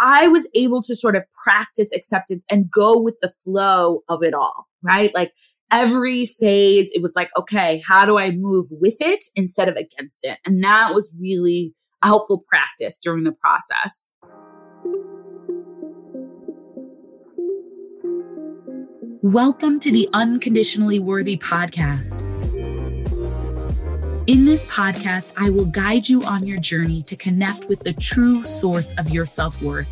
I was able to sort of practice acceptance and go with the flow of it all, right? Like every phase, it was like, okay, how do I move with it instead of against it? And that was really a helpful practice during the process. Welcome to the Unconditionally Worthy podcast. In this podcast, I will guide you on your journey to connect with the true source of your self worth.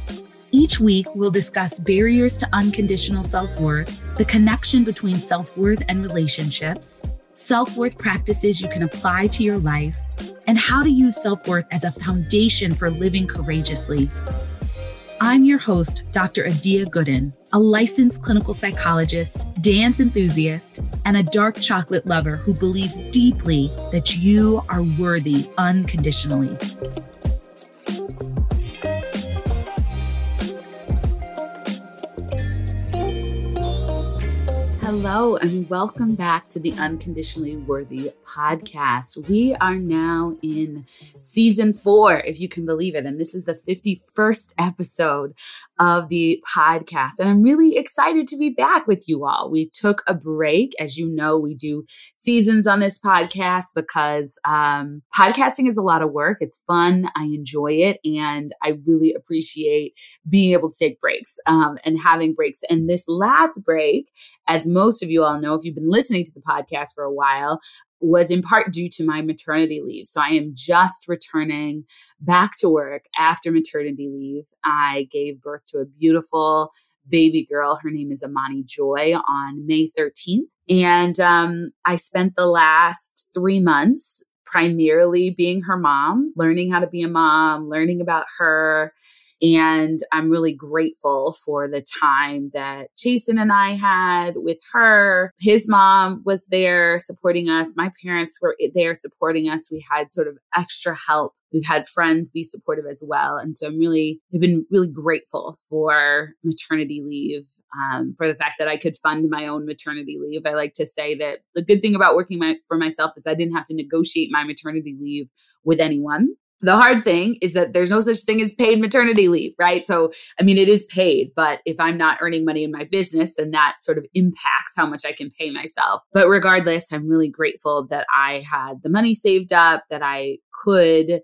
Each week, we'll discuss barriers to unconditional self worth, the connection between self worth and relationships, self worth practices you can apply to your life, and how to use self worth as a foundation for living courageously. I'm your host, Dr. Adia Gooden, a licensed clinical psychologist, dance enthusiast, and a dark chocolate lover who believes deeply that you are worthy unconditionally. Hello, and welcome back to the Unconditionally Worthy podcast. We are now in season four, if you can believe it. And this is the 51st episode of the podcast. And I'm really excited to be back with you all. We took a break. As you know, we do seasons on this podcast because um, podcasting is a lot of work. It's fun. I enjoy it. And I really appreciate being able to take breaks um, and having breaks. And this last break, as most of you all know, if you've been listening to the podcast for a while, was in part due to my maternity leave. So I am just returning back to work after maternity leave. I gave birth to a beautiful baby girl. Her name is Amani Joy on May 13th. And um, I spent the last three months primarily being her mom, learning how to be a mom, learning about her. And I'm really grateful for the time that Jason and I had with her. His mom was there supporting us. My parents were there supporting us. We had sort of extra help We've had friends be supportive as well. And so I'm really, I've been really grateful for maternity leave, um, for the fact that I could fund my own maternity leave. I like to say that the good thing about working my, for myself is I didn't have to negotiate my maternity leave with anyone. The hard thing is that there's no such thing as paid maternity leave, right? So, I mean, it is paid, but if I'm not earning money in my business, then that sort of impacts how much I can pay myself. But regardless, I'm really grateful that I had the money saved up, that I could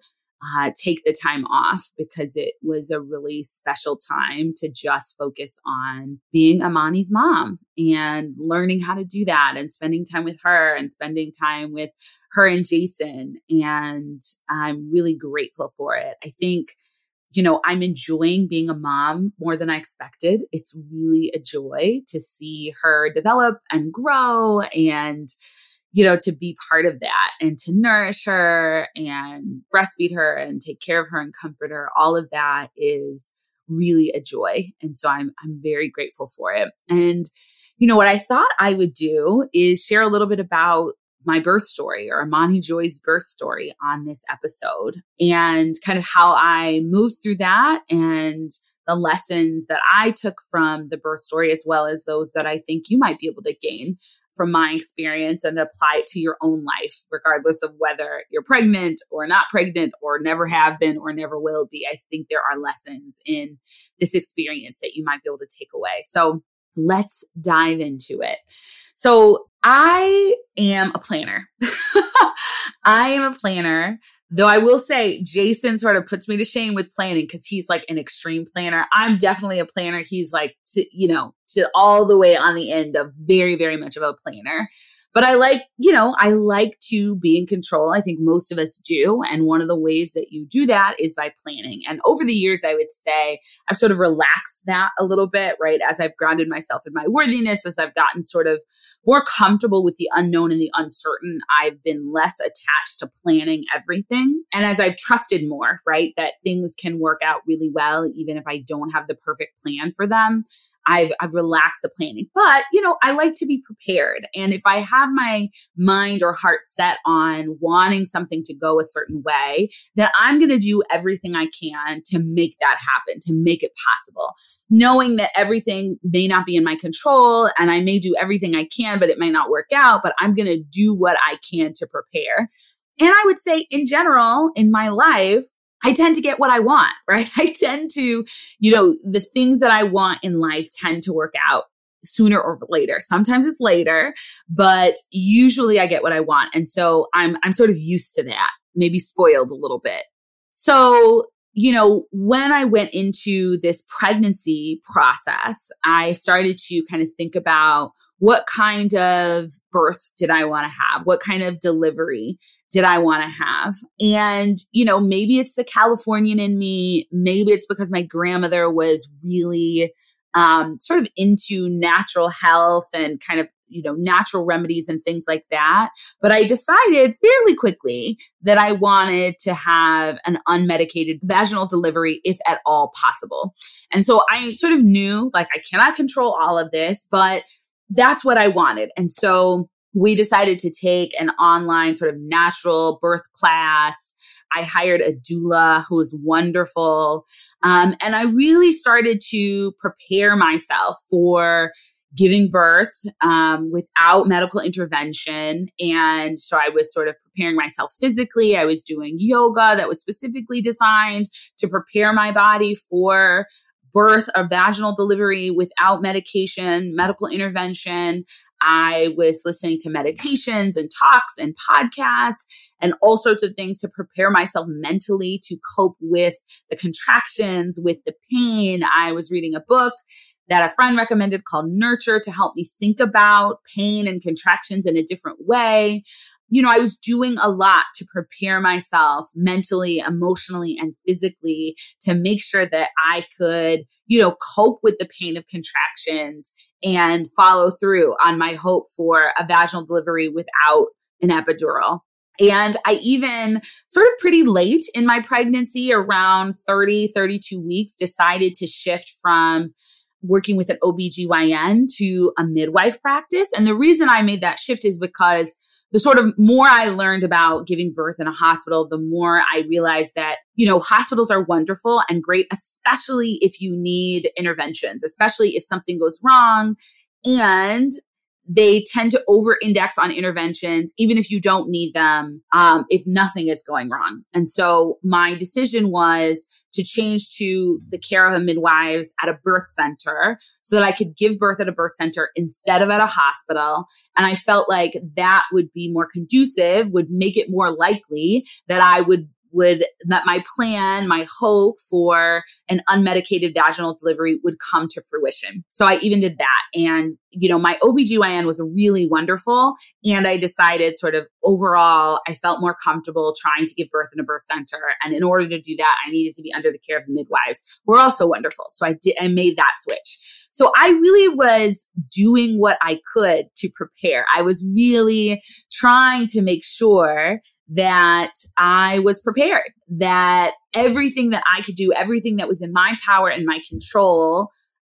uh, take the time off because it was a really special time to just focus on being Amani's mom and learning how to do that and spending time with her and spending time with her and Jason. And I'm really grateful for it. I think you know, I'm enjoying being a mom more than I expected. It's really a joy to see her develop and grow and you know, to be part of that and to nourish her and breastfeed her and take care of her and comfort her, all of that is really a joy. And so I'm I'm very grateful for it. And you know what I thought I would do is share a little bit about my birth story or Amani Joy's birth story on this episode and kind of how I moved through that and the lessons that I took from the birth story, as well as those that I think you might be able to gain from my experience and apply it to your own life, regardless of whether you're pregnant or not pregnant or never have been or never will be. I think there are lessons in this experience that you might be able to take away. So let's dive into it. So I am a planner. I am a planner. Though I will say, Jason sort of puts me to shame with planning because he's like an extreme planner. I'm definitely a planner. He's like, to, you know, to all the way on the end of very, very much of a planner. But I like, you know, I like to be in control. I think most of us do. And one of the ways that you do that is by planning. And over the years, I would say I've sort of relaxed that a little bit, right? As I've grounded myself in my worthiness, as I've gotten sort of more comfortable with the unknown and the uncertain, I've been less attached to planning everything. And as I've trusted more, right, that things can work out really well, even if I don't have the perfect plan for them. I've, I've relaxed the planning. But, you know, I like to be prepared. And if I have my mind or heart set on wanting something to go a certain way, then I'm going to do everything I can to make that happen, to make it possible. Knowing that everything may not be in my control and I may do everything I can, but it might not work out, but I'm going to do what I can to prepare. And I would say, in general, in my life, I tend to get what I want, right? I tend to, you know, the things that I want in life tend to work out sooner or later. Sometimes it's later, but usually I get what I want. And so I'm I'm sort of used to that, maybe spoiled a little bit. So, you know, when I went into this pregnancy process, I started to kind of think about what kind of birth did I want to have? What kind of delivery did I want to have? And, you know, maybe it's the Californian in me. Maybe it's because my grandmother was really um, sort of into natural health and kind of you know natural remedies and things like that. But i decided fairly quickly that i wanted to have an unmedicated vaginal delivery if at all possible. And so i sort of knew like i cannot control all of this but that's what i wanted. And so we decided to take an online sort of natural birth class. I hired a doula who was wonderful. Um, and I really started to prepare myself for giving birth um, without medical intervention. And so I was sort of preparing myself physically. I was doing yoga that was specifically designed to prepare my body for birth or vaginal delivery without medication, medical intervention. I was listening to meditations and talks and podcasts and all sorts of things to prepare myself mentally to cope with the contractions, with the pain. I was reading a book that a friend recommended called Nurture to help me think about pain and contractions in a different way you know, I was doing a lot to prepare myself mentally, emotionally, and physically to make sure that I could, you know, cope with the pain of contractions and follow through on my hope for a vaginal delivery without an epidural. And I even sort of pretty late in my pregnancy, around 30, 32 weeks, decided to shift from working with an OBGYN to a midwife practice. And the reason I made that shift is because the sort of more I learned about giving birth in a hospital, the more I realized that, you know, hospitals are wonderful and great, especially if you need interventions, especially if something goes wrong. And they tend to over index on interventions, even if you don't need them, um, if nothing is going wrong. And so my decision was to change to the care of midwives at a birth center so that I could give birth at a birth center instead of at a hospital. And I felt like that would be more conducive, would make it more likely that I would would that my plan, my hope for an unmedicated vaginal delivery would come to fruition. So I even did that. And, you know, my OBGYN was really wonderful. And I decided sort of overall, I felt more comfortable trying to give birth in a birth center. And in order to do that, I needed to be under the care of the midwives who are also wonderful. So I did, I made that switch. So I really was doing what I could to prepare. I was really trying to make sure that I was prepared, that everything that I could do, everything that was in my power and my control,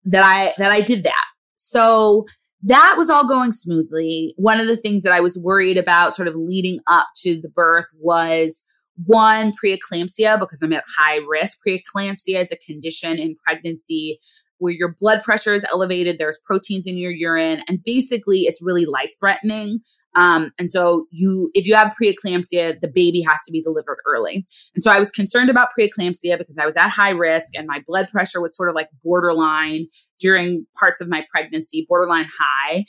that I, that I did that. So that was all going smoothly. One of the things that I was worried about sort of leading up to the birth was one preeclampsia because I'm at high risk. Preeclampsia is a condition in pregnancy where your blood pressure is elevated, there's proteins in your urine, and basically it's really life threatening. Um, and so you, if you have preeclampsia, the baby has to be delivered early. And so I was concerned about preeclampsia because I was at high risk and my blood pressure was sort of like borderline during parts of my pregnancy, borderline high.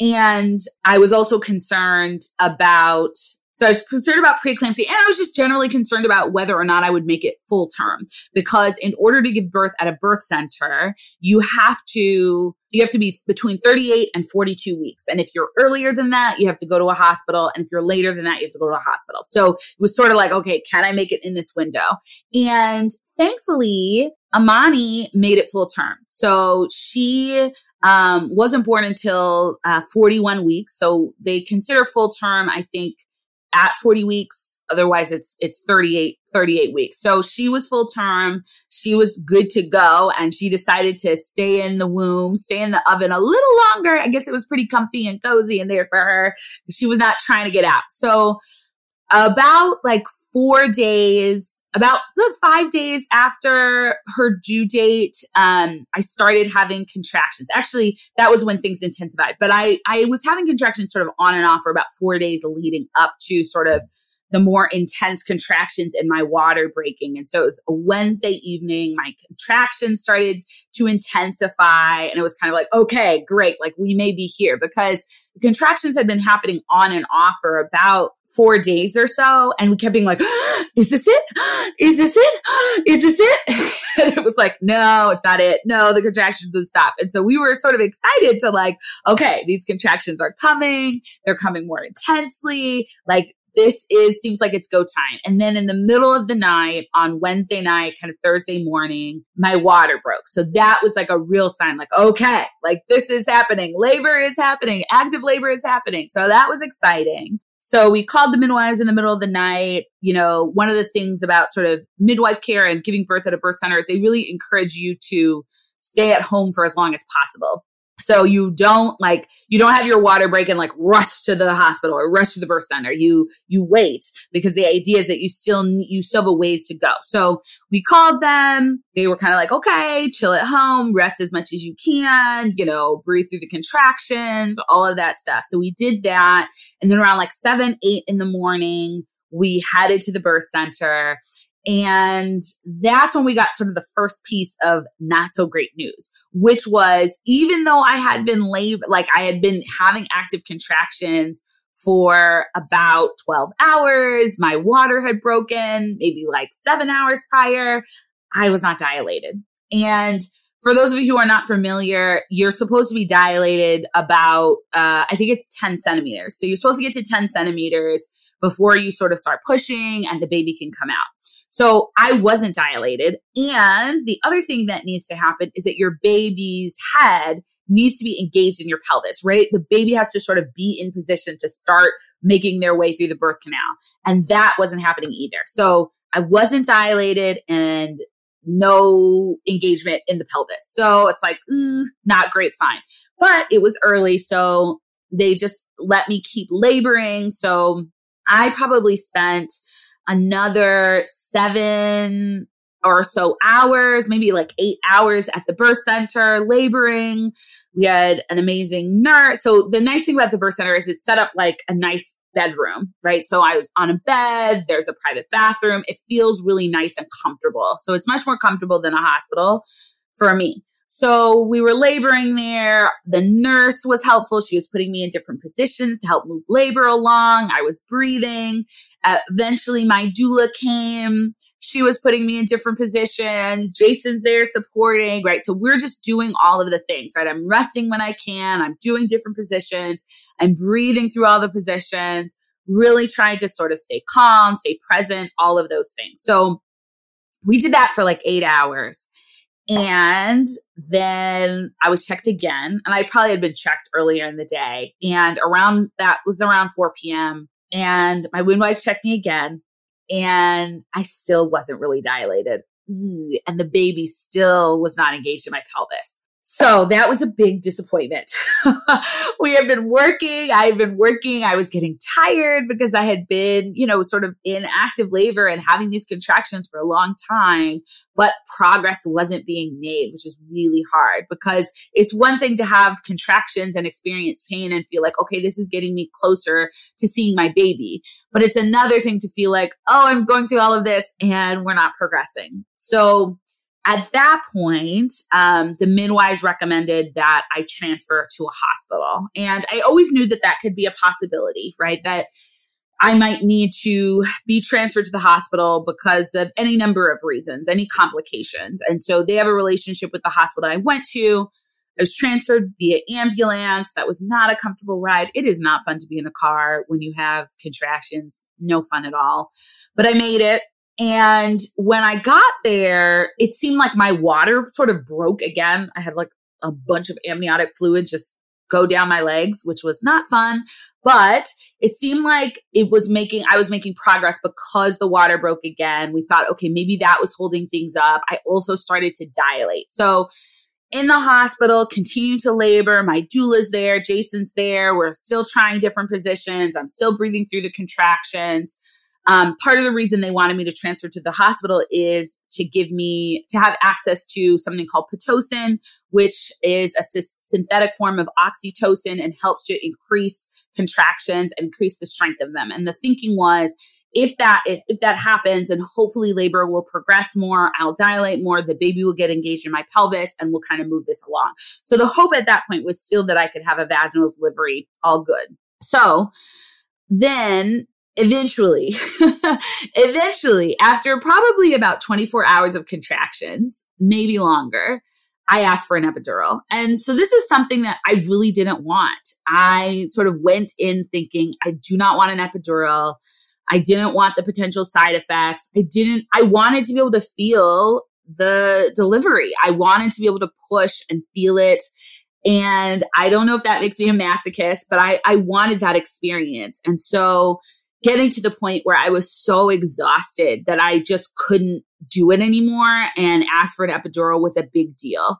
And I was also concerned about so I was concerned about preeclampsia and I was just generally concerned about whether or not I would make it full term because in order to give birth at a birth center, you have to you have to be between 38 and 42 weeks. And if you're earlier than that, you have to go to a hospital. And if you're later than that, you have to go to a hospital. So it was sort of like, okay, can I make it in this window? And thankfully, Amani made it full term. So she um, wasn't born until uh, 41 weeks. So they consider full term, I think, at 40 weeks. Otherwise, it's it's 38 38 weeks. So she was full term. She was good to go, and she decided to stay in the womb, stay in the oven a little longer. I guess it was pretty comfy and cozy in there for her. She was not trying to get out. So about like four days, about five days after her due date, um, I started having contractions. Actually, that was when things intensified. But I, I was having contractions sort of on and off for about four days leading up to sort of the more intense contractions and my water breaking. And so it was a Wednesday evening. My contractions started to intensify and it was kind of like, okay, great. Like we may be here because the contractions had been happening on and off for about four days or so. And we kept being like, is this it? Is this it? Is this it? and it was like, no, it's not it. No, the contractions didn't stop. And so we were sort of excited to like, okay, these contractions are coming. They're coming more intensely. Like this is seems like it's go time. And then in the middle of the night on Wednesday night, kind of Thursday morning, my water broke. So that was like a real sign, like, okay, like this is happening. Labor is happening. Active labor is happening. So that was exciting. So we called the midwives in the middle of the night. You know, one of the things about sort of midwife care and giving birth at a birth center is they really encourage you to stay at home for as long as possible. So you don't like, you don't have your water break and like rush to the hospital or rush to the birth center. You, you wait because the idea is that you still, you still have a ways to go. So we called them. They were kind of like, okay, chill at home, rest as much as you can, you know, breathe through the contractions, all of that stuff. So we did that. And then around like seven, eight in the morning, we headed to the birth center and that's when we got sort of the first piece of not so great news, which was even though I had been lab- like I had been having active contractions for about 12 hours, my water had broken maybe like seven hours prior, I was not dilated. And for those of you who are not familiar, you're supposed to be dilated about, uh, I think it's 10 centimeters. So you're supposed to get to 10 centimeters before you sort of start pushing and the baby can come out. So I wasn't dilated. And the other thing that needs to happen is that your baby's head needs to be engaged in your pelvis, right? The baby has to sort of be in position to start making their way through the birth canal. And that wasn't happening either. So I wasn't dilated and no engagement in the pelvis. So it's like, ooh, not great sign. But it was early. So they just let me keep laboring. So I probably spent another seven or so hours, maybe like eight hours at the birth center laboring. We had an amazing nurse. So the nice thing about the birth center is it's set up like a nice bedroom, right? So I was on a bed, there's a private bathroom. It feels really nice and comfortable. So it's much more comfortable than a hospital for me. So we were laboring there. The nurse was helpful. She was putting me in different positions to help move labor along. I was breathing. Uh, eventually, my doula came. She was putting me in different positions. Jason's there supporting, right? So we're just doing all of the things, right? I'm resting when I can. I'm doing different positions. I'm breathing through all the positions, really trying to sort of stay calm, stay present, all of those things. So we did that for like eight hours. And then I was checked again, and I probably had been checked earlier in the day. And around that was around 4 p.m. And my midwife checked me again, and I still wasn't really dilated. And the baby still was not engaged in my pelvis. So that was a big disappointment. we have been working. I had been working. I was getting tired because I had been, you know, sort of in active labor and having these contractions for a long time, but progress wasn't being made, which is really hard because it's one thing to have contractions and experience pain and feel like, okay, this is getting me closer to seeing my baby. But it's another thing to feel like, oh, I'm going through all of this and we're not progressing. So at that point, um, the midwives recommended that I transfer to a hospital. And I always knew that that could be a possibility, right? That I might need to be transferred to the hospital because of any number of reasons, any complications. And so they have a relationship with the hospital I went to. I was transferred via ambulance. That was not a comfortable ride. It is not fun to be in a car when you have contractions. No fun at all. But I made it. And when I got there, it seemed like my water sort of broke again. I had like a bunch of amniotic fluid just go down my legs, which was not fun. But it seemed like it was making, I was making progress because the water broke again. We thought, okay, maybe that was holding things up. I also started to dilate. So in the hospital, continue to labor. My doula's there, Jason's there. We're still trying different positions. I'm still breathing through the contractions. Um, part of the reason they wanted me to transfer to the hospital is to give me to have access to something called pitocin, which is a synthetic form of oxytocin and helps to increase contractions and increase the strength of them. And the thinking was if that if that happens and hopefully labor will progress more i'll dilate more the baby will get engaged in my pelvis and we'll kind of move this along so the hope at that point was still that i could have a vaginal delivery all good so then eventually eventually after probably about 24 hours of contractions maybe longer I asked for an epidural. And so this is something that I really didn't want. I sort of went in thinking, I do not want an epidural. I didn't want the potential side effects. I didn't, I wanted to be able to feel the delivery. I wanted to be able to push and feel it. And I don't know if that makes me a masochist, but I, I wanted that experience. And so getting to the point where I was so exhausted that I just couldn't do it anymore and ask for an epidural was a big deal.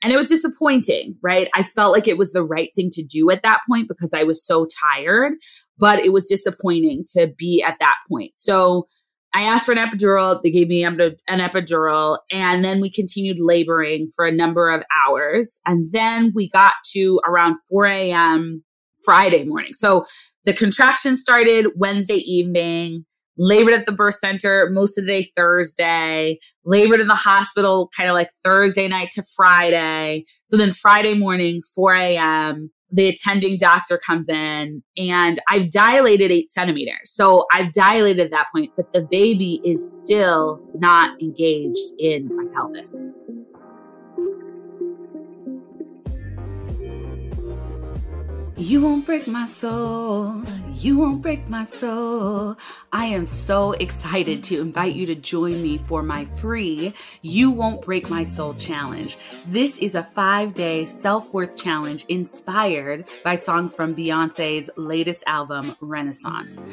And it was disappointing, right? I felt like it was the right thing to do at that point because I was so tired, but it was disappointing to be at that point. So I asked for an epidural. They gave me an epidural. And then we continued laboring for a number of hours. And then we got to around 4 a.m. Friday morning. So the contraction started Wednesday evening, labored at the birth center most of the day Thursday, labored in the hospital kind of like Thursday night to Friday. So then Friday morning, 4 a.m., the attending doctor comes in and I've dilated eight centimeters. So I've dilated at that point, but the baby is still not engaged in my pelvis. You won't break my soul. You won't break my soul. I am so excited to invite you to join me for my free You Won't Break My Soul challenge. This is a five day self worth challenge inspired by songs from Beyonce's latest album, Renaissance.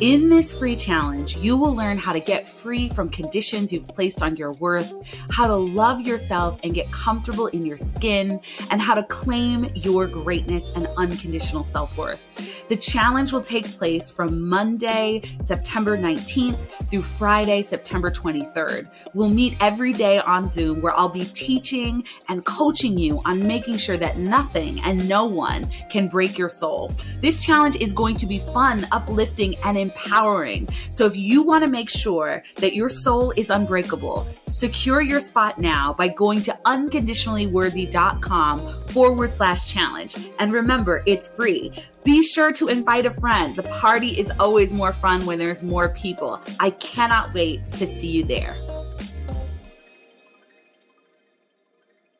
In this free challenge, you will learn how to get free from conditions you've placed on your worth, how to love yourself and get comfortable in your skin, and how to claim your greatness and unconditional unconditional self worth. The challenge will take place from Monday, September 19th through Friday, September 23rd. We'll meet every day on Zoom where I'll be teaching and coaching you on making sure that nothing and no one can break your soul. This challenge is going to be fun, uplifting, and empowering. So if you want to make sure that your soul is unbreakable, secure your spot now by going to unconditionallyworthy.com forward slash challenge. And remember, it's it's free. Be sure to invite a friend. The party is always more fun when there's more people. I cannot wait to see you there.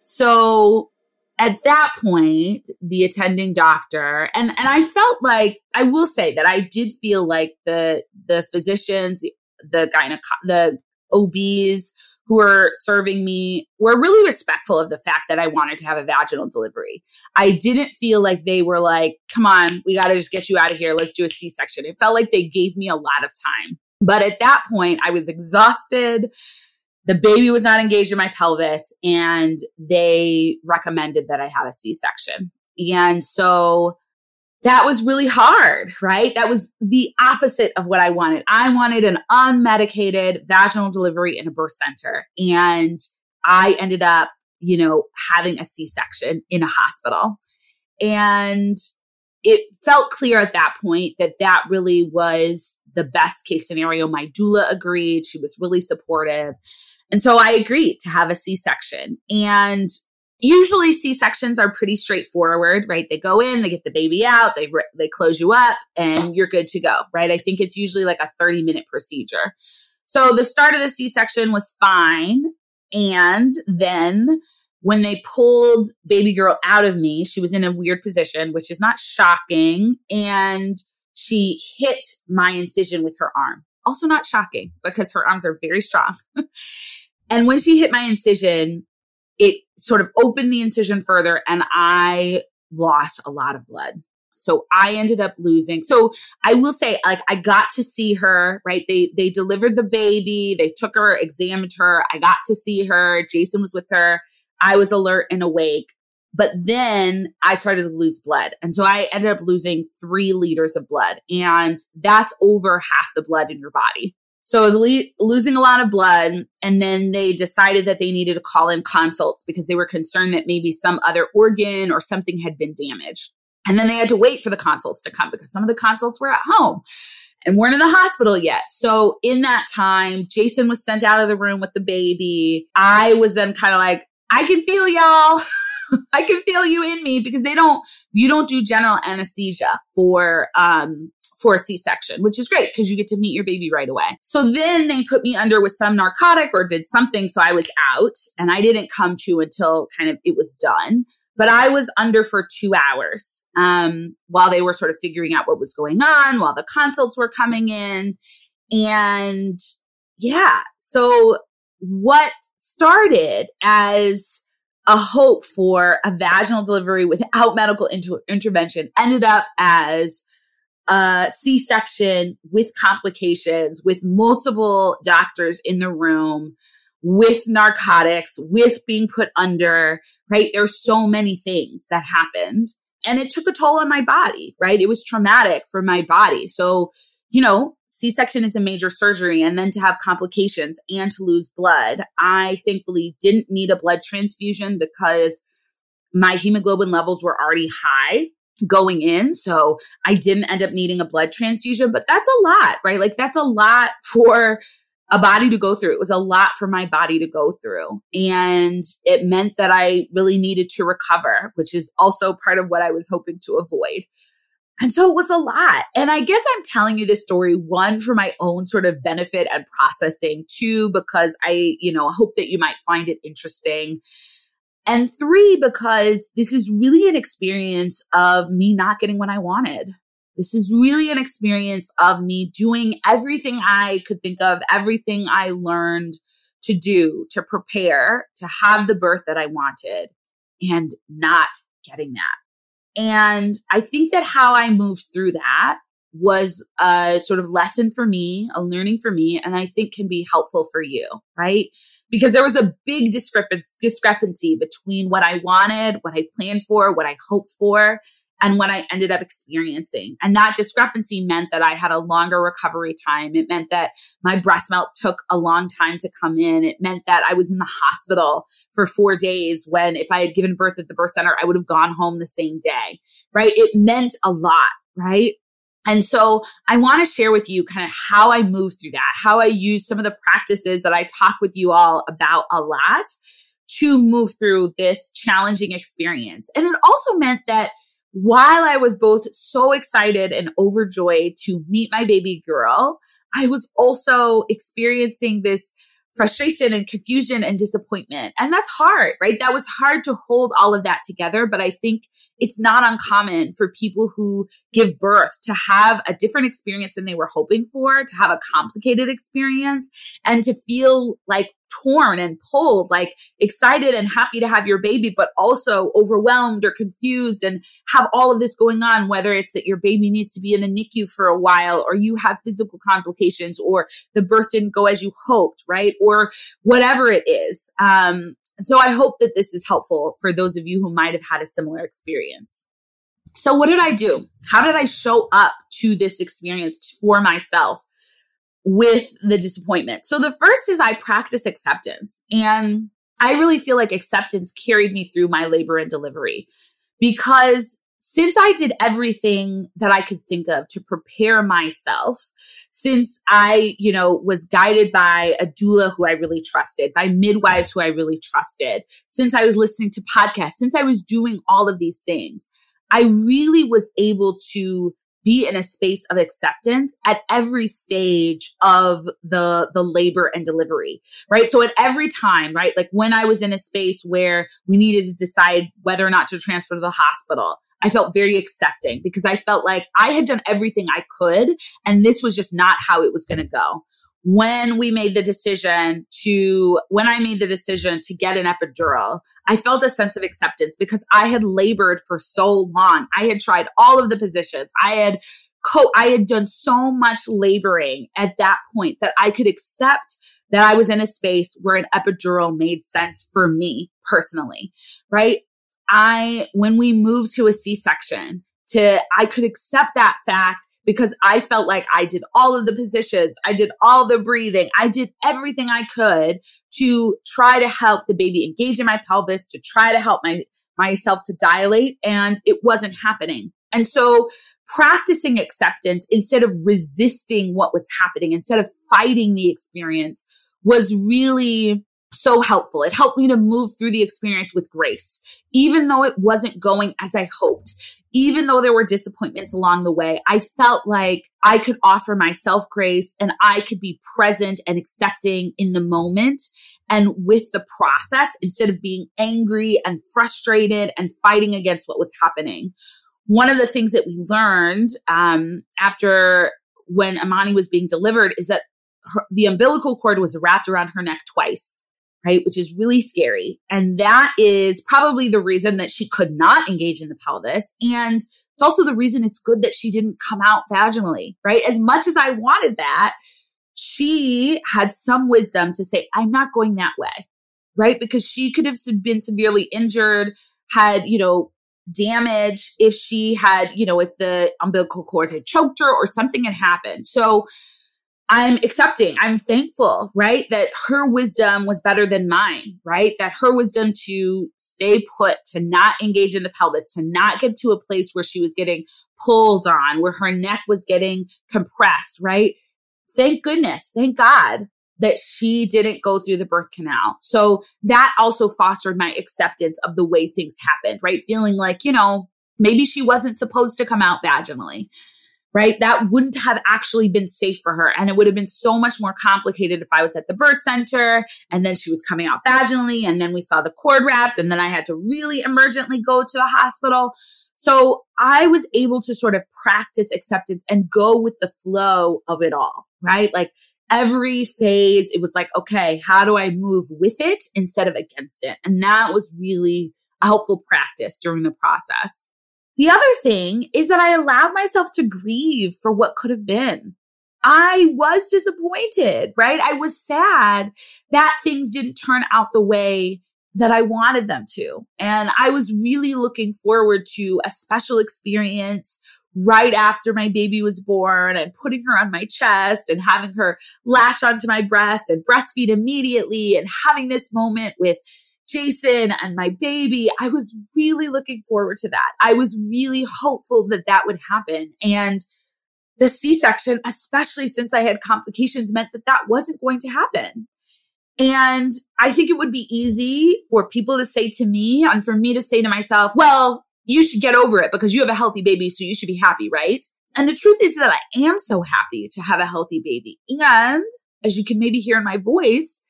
So at that point, the attending doctor and and I felt like I will say that I did feel like the the physicians, the the gyneco- the OBs who were serving me were really respectful of the fact that I wanted to have a vaginal delivery. I didn't feel like they were like, come on, we got to just get you out of here. Let's do a C section. It felt like they gave me a lot of time. But at that point, I was exhausted. The baby was not engaged in my pelvis, and they recommended that I have a C section. And so that was really hard, right? That was the opposite of what I wanted. I wanted an unmedicated vaginal delivery in a birth center. And I ended up, you know, having a C section in a hospital. And it felt clear at that point that that really was the best case scenario. My doula agreed. She was really supportive. And so I agreed to have a C section. And usually c-sections are pretty straightforward right? They go in they get the baby out they they close you up and you're good to go right? I think it's usually like a 30 minute procedure. So the start of the c-section was fine and then when they pulled baby girl out of me she was in a weird position which is not shocking and she hit my incision with her arm. Also not shocking because her arms are very strong. And when she hit my incision it sort of opened the incision further and I lost a lot of blood. So I ended up losing. So I will say, like, I got to see her, right? They, they delivered the baby. They took her, examined her. I got to see her. Jason was with her. I was alert and awake. But then I started to lose blood. And so I ended up losing three liters of blood. And that's over half the blood in your body. So I was le- losing a lot of blood. And then they decided that they needed to call in consults because they were concerned that maybe some other organ or something had been damaged. And then they had to wait for the consults to come because some of the consults were at home. and weren't in the hospital yet. So in that time, Jason was sent out of the room with the baby. I was then kind of like, I can feel y'all. I can feel you in me because they don't, you don't do general anesthesia for, um, for a C-section, which is great because you get to meet your baby right away. So then they put me under with some narcotic or did something. So I was out and I didn't come to until kind of it was done. But I was under for two hours um, while they were sort of figuring out what was going on, while the consults were coming in. And yeah, so what started as a hope for a vaginal delivery without medical inter- intervention ended up as a C section with complications, with multiple doctors in the room, with narcotics, with being put under, right? There's so many things that happened. And it took a toll on my body, right? It was traumatic for my body. So, you know, C section is a major surgery, and then to have complications and to lose blood. I thankfully didn't need a blood transfusion because my hemoglobin levels were already high going in. So I didn't end up needing a blood transfusion, but that's a lot, right? Like that's a lot for a body to go through. It was a lot for my body to go through. And it meant that I really needed to recover, which is also part of what I was hoping to avoid. And so it was a lot. And I guess I'm telling you this story, one, for my own sort of benefit and processing, two, because I, you know, hope that you might find it interesting. And three, because this is really an experience of me not getting what I wanted. This is really an experience of me doing everything I could think of, everything I learned to do to prepare to have the birth that I wanted and not getting that. And I think that how I moved through that was a sort of lesson for me, a learning for me, and I think can be helpful for you, right? Because there was a big discrepancy between what I wanted, what I planned for, what I hoped for, and what I ended up experiencing. And that discrepancy meant that I had a longer recovery time. It meant that my breast milk took a long time to come in. It meant that I was in the hospital for four days when if I had given birth at the birth center, I would have gone home the same day, right? It meant a lot, right? And so I want to share with you kind of how I move through that, how I use some of the practices that I talk with you all about a lot to move through this challenging experience. And it also meant that while I was both so excited and overjoyed to meet my baby girl, I was also experiencing this frustration and confusion and disappointment. And that's hard, right? That was hard to hold all of that together. But I think it's not uncommon for people who give birth to have a different experience than they were hoping for, to have a complicated experience and to feel like torn and pulled, like excited and happy to have your baby, but also overwhelmed or confused and have all of this going on, whether it's that your baby needs to be in the NICU for a while or you have physical complications or the birth didn't go as you hoped, right? Or whatever it is. Um, so I hope that this is helpful for those of you who might have had a similar experience. So what did I do? How did I show up to this experience for myself? With the disappointment. So the first is I practice acceptance. And I really feel like acceptance carried me through my labor and delivery because since I did everything that I could think of to prepare myself, since I, you know, was guided by a doula who I really trusted, by midwives who I really trusted, since I was listening to podcasts, since I was doing all of these things, I really was able to be in a space of acceptance at every stage of the the labor and delivery right? So at every time right? Like when i was in a space where we needed to decide whether or not to transfer to the hospital I felt very accepting because I felt like I had done everything I could and this was just not how it was going to go when we made the decision to, when I made the decision to get an epidural, I felt a sense of acceptance because I had labored for so long. I had tried all of the positions. I had co- I had done so much laboring at that point that I could accept that I was in a space where an epidural made sense for me personally, right? I, when we moved to a C-section, to, I could accept that fact because I felt like I did all of the positions. I did all the breathing. I did everything I could to try to help the baby engage in my pelvis, to try to help my, myself to dilate. And it wasn't happening. And so practicing acceptance instead of resisting what was happening, instead of fighting the experience was really so helpful. It helped me to move through the experience with grace, even though it wasn't going as I hoped. Even though there were disappointments along the way, I felt like I could offer myself grace and I could be present and accepting in the moment and with the process instead of being angry and frustrated and fighting against what was happening. One of the things that we learned um, after when Amani was being delivered is that her, the umbilical cord was wrapped around her neck twice right? Which is really scary. And that is probably the reason that she could not engage in the pelvis. And it's also the reason it's good that she didn't come out vaginally, right? As much as I wanted that, she had some wisdom to say, I'm not going that way, right? Because she could have been severely injured, had, you know, damage if she had, you know, if the umbilical cord had choked her or something had happened. So, I'm accepting, I'm thankful, right? That her wisdom was better than mine, right? That her wisdom to stay put, to not engage in the pelvis, to not get to a place where she was getting pulled on, where her neck was getting compressed, right? Thank goodness, thank God that she didn't go through the birth canal. So that also fostered my acceptance of the way things happened, right? Feeling like, you know, maybe she wasn't supposed to come out vaginally right? That wouldn't have actually been safe for her. And it would have been so much more complicated if I was at the birth center and then she was coming out vaginally and then we saw the cord wrapped and then I had to really emergently go to the hospital. So I was able to sort of practice acceptance and go with the flow of it all, right? Like every phase, it was like, okay, how do I move with it instead of against it? And that was really a helpful practice during the process. The other thing is that I allowed myself to grieve for what could have been. I was disappointed, right? I was sad that things didn't turn out the way that I wanted them to. And I was really looking forward to a special experience right after my baby was born and putting her on my chest and having her latch onto my breast and breastfeed immediately and having this moment with Jason and my baby. I was really looking forward to that. I was really hopeful that that would happen. And the C section, especially since I had complications, meant that that wasn't going to happen. And I think it would be easy for people to say to me and for me to say to myself, well, you should get over it because you have a healthy baby. So you should be happy, right? And the truth is that I am so happy to have a healthy baby. And as you can maybe hear in my voice,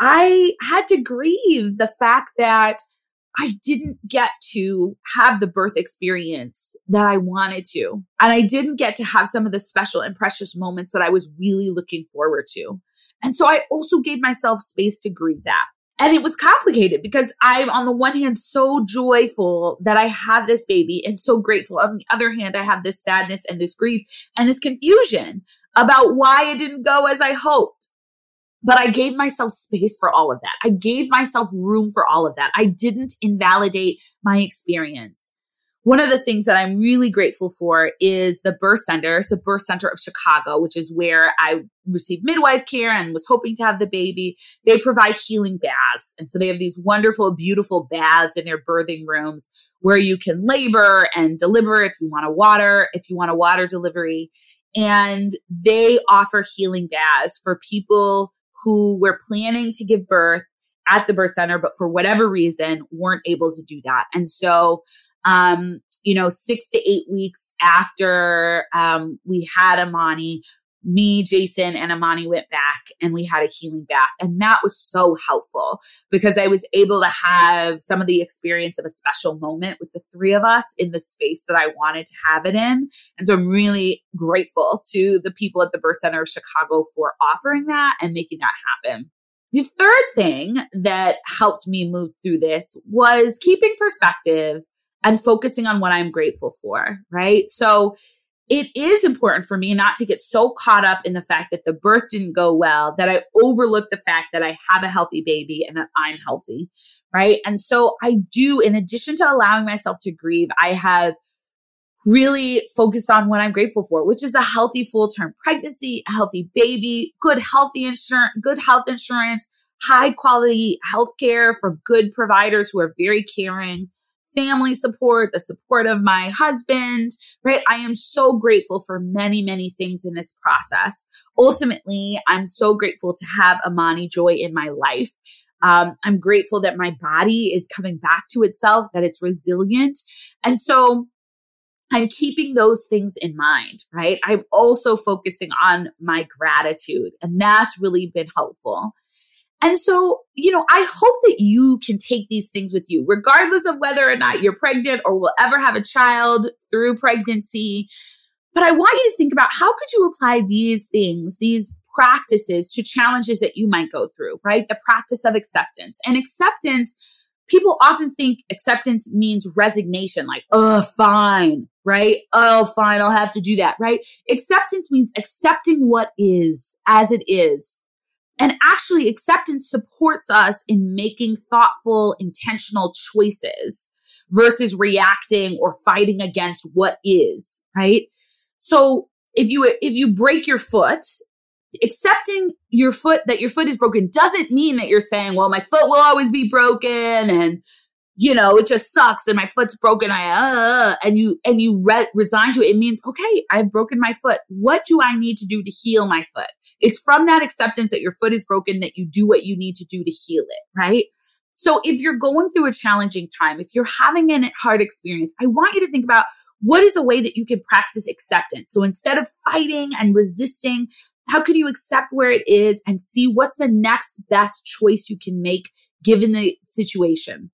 I had to grieve the fact that I didn't get to have the birth experience that I wanted to. And I didn't get to have some of the special and precious moments that I was really looking forward to. And so I also gave myself space to grieve that. And it was complicated because I'm on the one hand so joyful that I have this baby and so grateful. On the other hand, I have this sadness and this grief and this confusion about why it didn't go as I hoped. But I gave myself space for all of that. I gave myself room for all of that. I didn't invalidate my experience. One of the things that I'm really grateful for is the birth center. It's the birth center of Chicago, which is where I received midwife care and was hoping to have the baby. They provide healing baths. And so they have these wonderful, beautiful baths in their birthing rooms where you can labor and deliver if you want a water, if you want a water delivery. And they offer healing baths for people who were planning to give birth at the birth center, but for whatever reason weren't able to do that. And so, um, you know, six to eight weeks after um, we had Amani, me, Jason, and Amani went back and we had a healing bath. And that was so helpful because I was able to have some of the experience of a special moment with the three of us in the space that I wanted to have it in. And so I'm really grateful to the people at the Birth Center of Chicago for offering that and making that happen. The third thing that helped me move through this was keeping perspective and focusing on what I'm grateful for, right? So it is important for me not to get so caught up in the fact that the birth didn't go well that I overlook the fact that I have a healthy baby and that I'm healthy. Right. And so I do, in addition to allowing myself to grieve, I have really focused on what I'm grateful for, which is a healthy full term pregnancy, a healthy baby, good healthy insurance, good health insurance, high quality healthcare from good providers who are very caring family support, the support of my husband, right? I am so grateful for many, many things in this process. Ultimately, I'm so grateful to have Amani Joy in my life. Um, I'm grateful that my body is coming back to itself, that it's resilient. And so I'm keeping those things in mind, right? I'm also focusing on my gratitude, and that's really been helpful. And so, you know, I hope that you can take these things with you, regardless of whether or not you're pregnant or will ever have a child through pregnancy. But I want you to think about how could you apply these things, these practices to challenges that you might go through, right? The practice of acceptance. And acceptance people often think acceptance means resignation, like, oh, fine, right? Oh, fine, I'll have to do that, right? Acceptance means accepting what is as it is. And actually, acceptance supports us in making thoughtful, intentional choices versus reacting or fighting against what is, right? So if you, if you break your foot accepting your foot that your foot is broken doesn't mean that you're saying, well, my foot will always be broken and you know, it just sucks and my foot's broken. I, uh, and you, and you re- resign to it. It means, okay, I've broken my foot. What do I need to do to heal my foot? It's from that acceptance that your foot is broken that you do what you need to do to heal it, right? So if you're going through a challenging time, if you're having a hard experience, I want you to think about what is a way that you can practice acceptance. So instead of fighting and resisting, how can you accept where it is and see what's the next best choice you can make given the situation?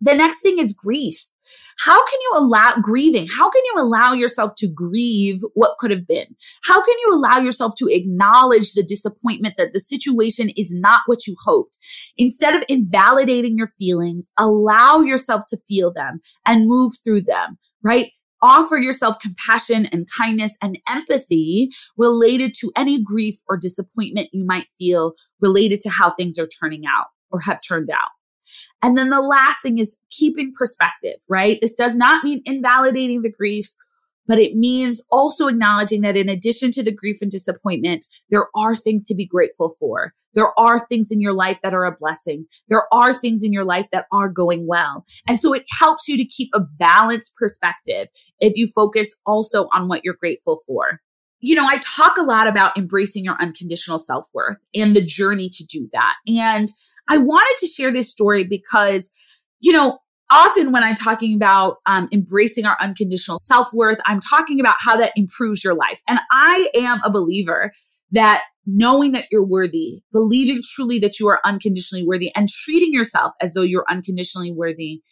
The next thing is grief. How can you allow grieving? How can you allow yourself to grieve what could have been? How can you allow yourself to acknowledge the disappointment that the situation is not what you hoped? Instead of invalidating your feelings, allow yourself to feel them and move through them, right? offer yourself compassion and kindness and empathy related to any grief or disappointment you might feel related to how things are turning out or have turned out. And then the last thing is keeping perspective, right? This does not mean invalidating the grief but it means also acknowledging that in addition to the grief and disappointment, there are things to be grateful for. There are things in your life that are a blessing. There are things in your life that are going well. And so it helps you to keep a balanced perspective if you focus also on what you're grateful for. You know, I talk a lot about embracing your unconditional self worth and the journey to do that. And I wanted to share this story because, you know, often when I'm talking about um, embracing our unconditional self worth, I'm talking about how that improves your life. And I am a believer that knowing that you're worthy, believing truly that you are unconditionally worthy, and treating yourself as though you're unconditionally worthy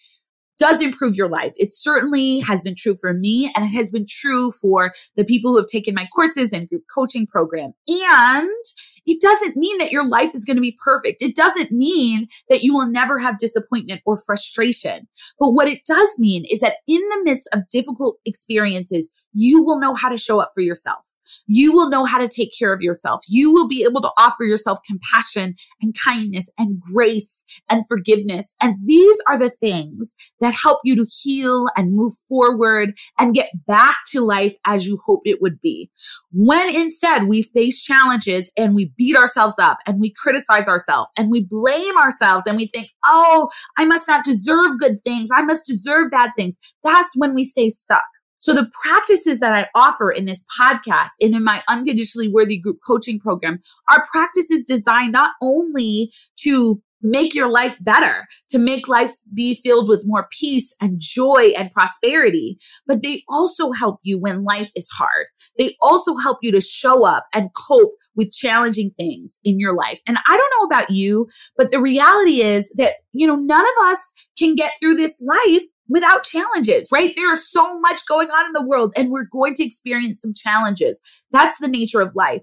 does improve your life. It certainly has been true for me and it has been true for the people who have taken my courses and group coaching program. And it doesn't mean that your life is going to be perfect. It doesn't mean that you will never have disappointment or frustration. But what it does mean is that in the midst of difficult experiences, you will know how to show up for yourself. You will know how to take care of yourself. You will be able to offer yourself compassion and kindness and grace and forgiveness. And these are the things that help you to heal and move forward and get back to life as you hope it would be. When instead we face challenges and we beat ourselves up and we criticize ourselves and we blame ourselves and we think, oh, I must not deserve good things. I must deserve bad things. That's when we stay stuck. So the practices that I offer in this podcast and in my unconditionally worthy group coaching program are practices designed not only to make your life better, to make life be filled with more peace and joy and prosperity. But they also help you when life is hard. They also help you to show up and cope with challenging things in your life. And I don't know about you, but the reality is that, you know, none of us can get through this life without challenges, right? There is so much going on in the world and we're going to experience some challenges. That's the nature of life.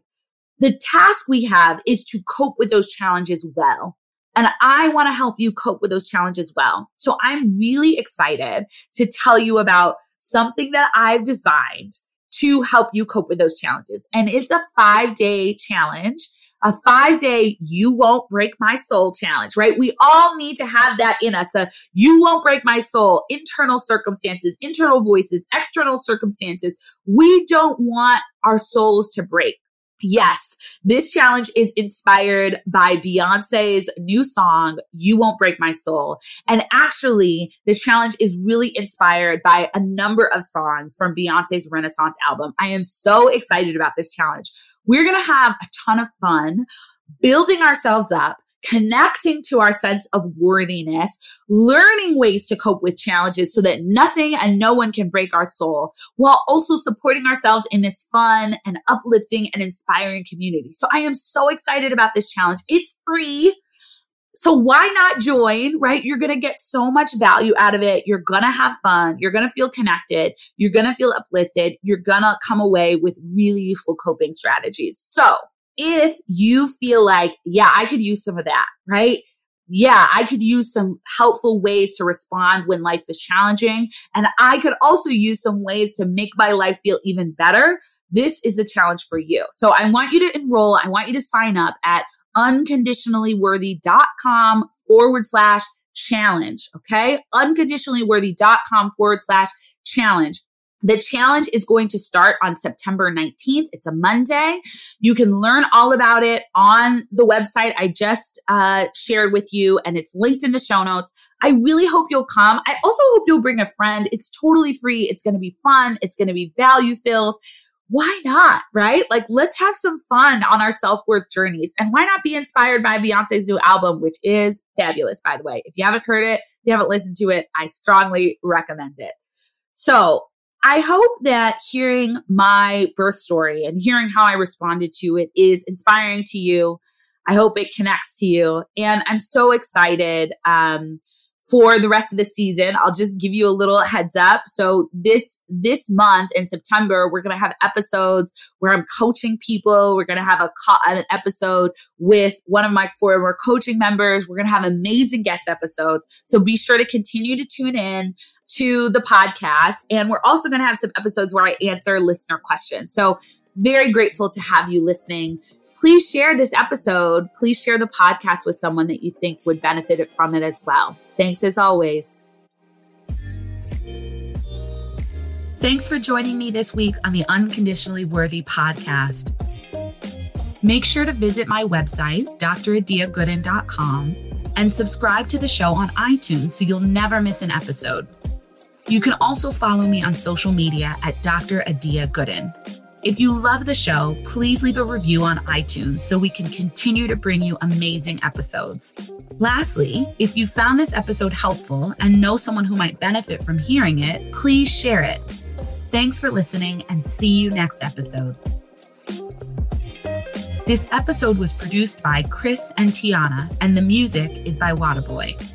The task we have is to cope with those challenges well. And I want to help you cope with those challenges well. So I'm really excited to tell you about something that I've designed to help you cope with those challenges. And it's a five day challenge a five day you won't break my soul challenge, right? We all need to have that in us. A you won't break my soul, internal circumstances, internal voices, external circumstances. We don't want our souls to break. Yes, this challenge is inspired by Beyonce's new song, You Won't Break My Soul. And actually, the challenge is really inspired by a number of songs from Beyonce's Renaissance album. I am so excited about this challenge. We're going to have a ton of fun building ourselves up connecting to our sense of worthiness, learning ways to cope with challenges so that nothing and no one can break our soul, while also supporting ourselves in this fun and uplifting and inspiring community. So I am so excited about this challenge. It's free. So why not join, right? You're going to get so much value out of it. You're going to have fun. You're going to feel connected. You're going to feel uplifted. You're going to come away with really useful coping strategies. So if you feel like, yeah, I could use some of that, right? Yeah, I could use some helpful ways to respond when life is challenging. And I could also use some ways to make my life feel even better. This is the challenge for you. So I want you to enroll. I want you to sign up at unconditionallyworthy.com forward slash challenge. Okay. Unconditionallyworthy.com forward slash challenge. The challenge is going to start on September 19th. It's a Monday. You can learn all about it on the website I just uh, shared with you, and it's linked in the show notes. I really hope you'll come. I also hope you'll bring a friend. It's totally free. It's going to be fun. It's going to be value filled. Why not? Right? Like, let's have some fun on our self worth journeys. And why not be inspired by Beyonce's new album, which is fabulous, by the way. If you haven't heard it, if you haven't listened to it, I strongly recommend it. So I hope that hearing my birth story and hearing how I responded to it is inspiring to you. I hope it connects to you. And I'm so excited. Um, for the rest of the season. I'll just give you a little heads up. So this this month in September, we're going to have episodes where I'm coaching people. We're going to have a co- an episode with one of my former coaching members. We're going to have amazing guest episodes. So be sure to continue to tune in to the podcast and we're also going to have some episodes where I answer listener questions. So very grateful to have you listening please share this episode. Please share the podcast with someone that you think would benefit from it as well. Thanks as always. Thanks for joining me this week on the Unconditionally Worthy podcast. Make sure to visit my website, dradiagooden.com, and subscribe to the show on iTunes so you'll never miss an episode. You can also follow me on social media at Dr. Adia Gooden. If you love the show, please leave a review on iTunes so we can continue to bring you amazing episodes. Lastly, if you found this episode helpful and know someone who might benefit from hearing it, please share it. Thanks for listening and see you next episode. This episode was produced by Chris and Tiana, and the music is by Wadaboy.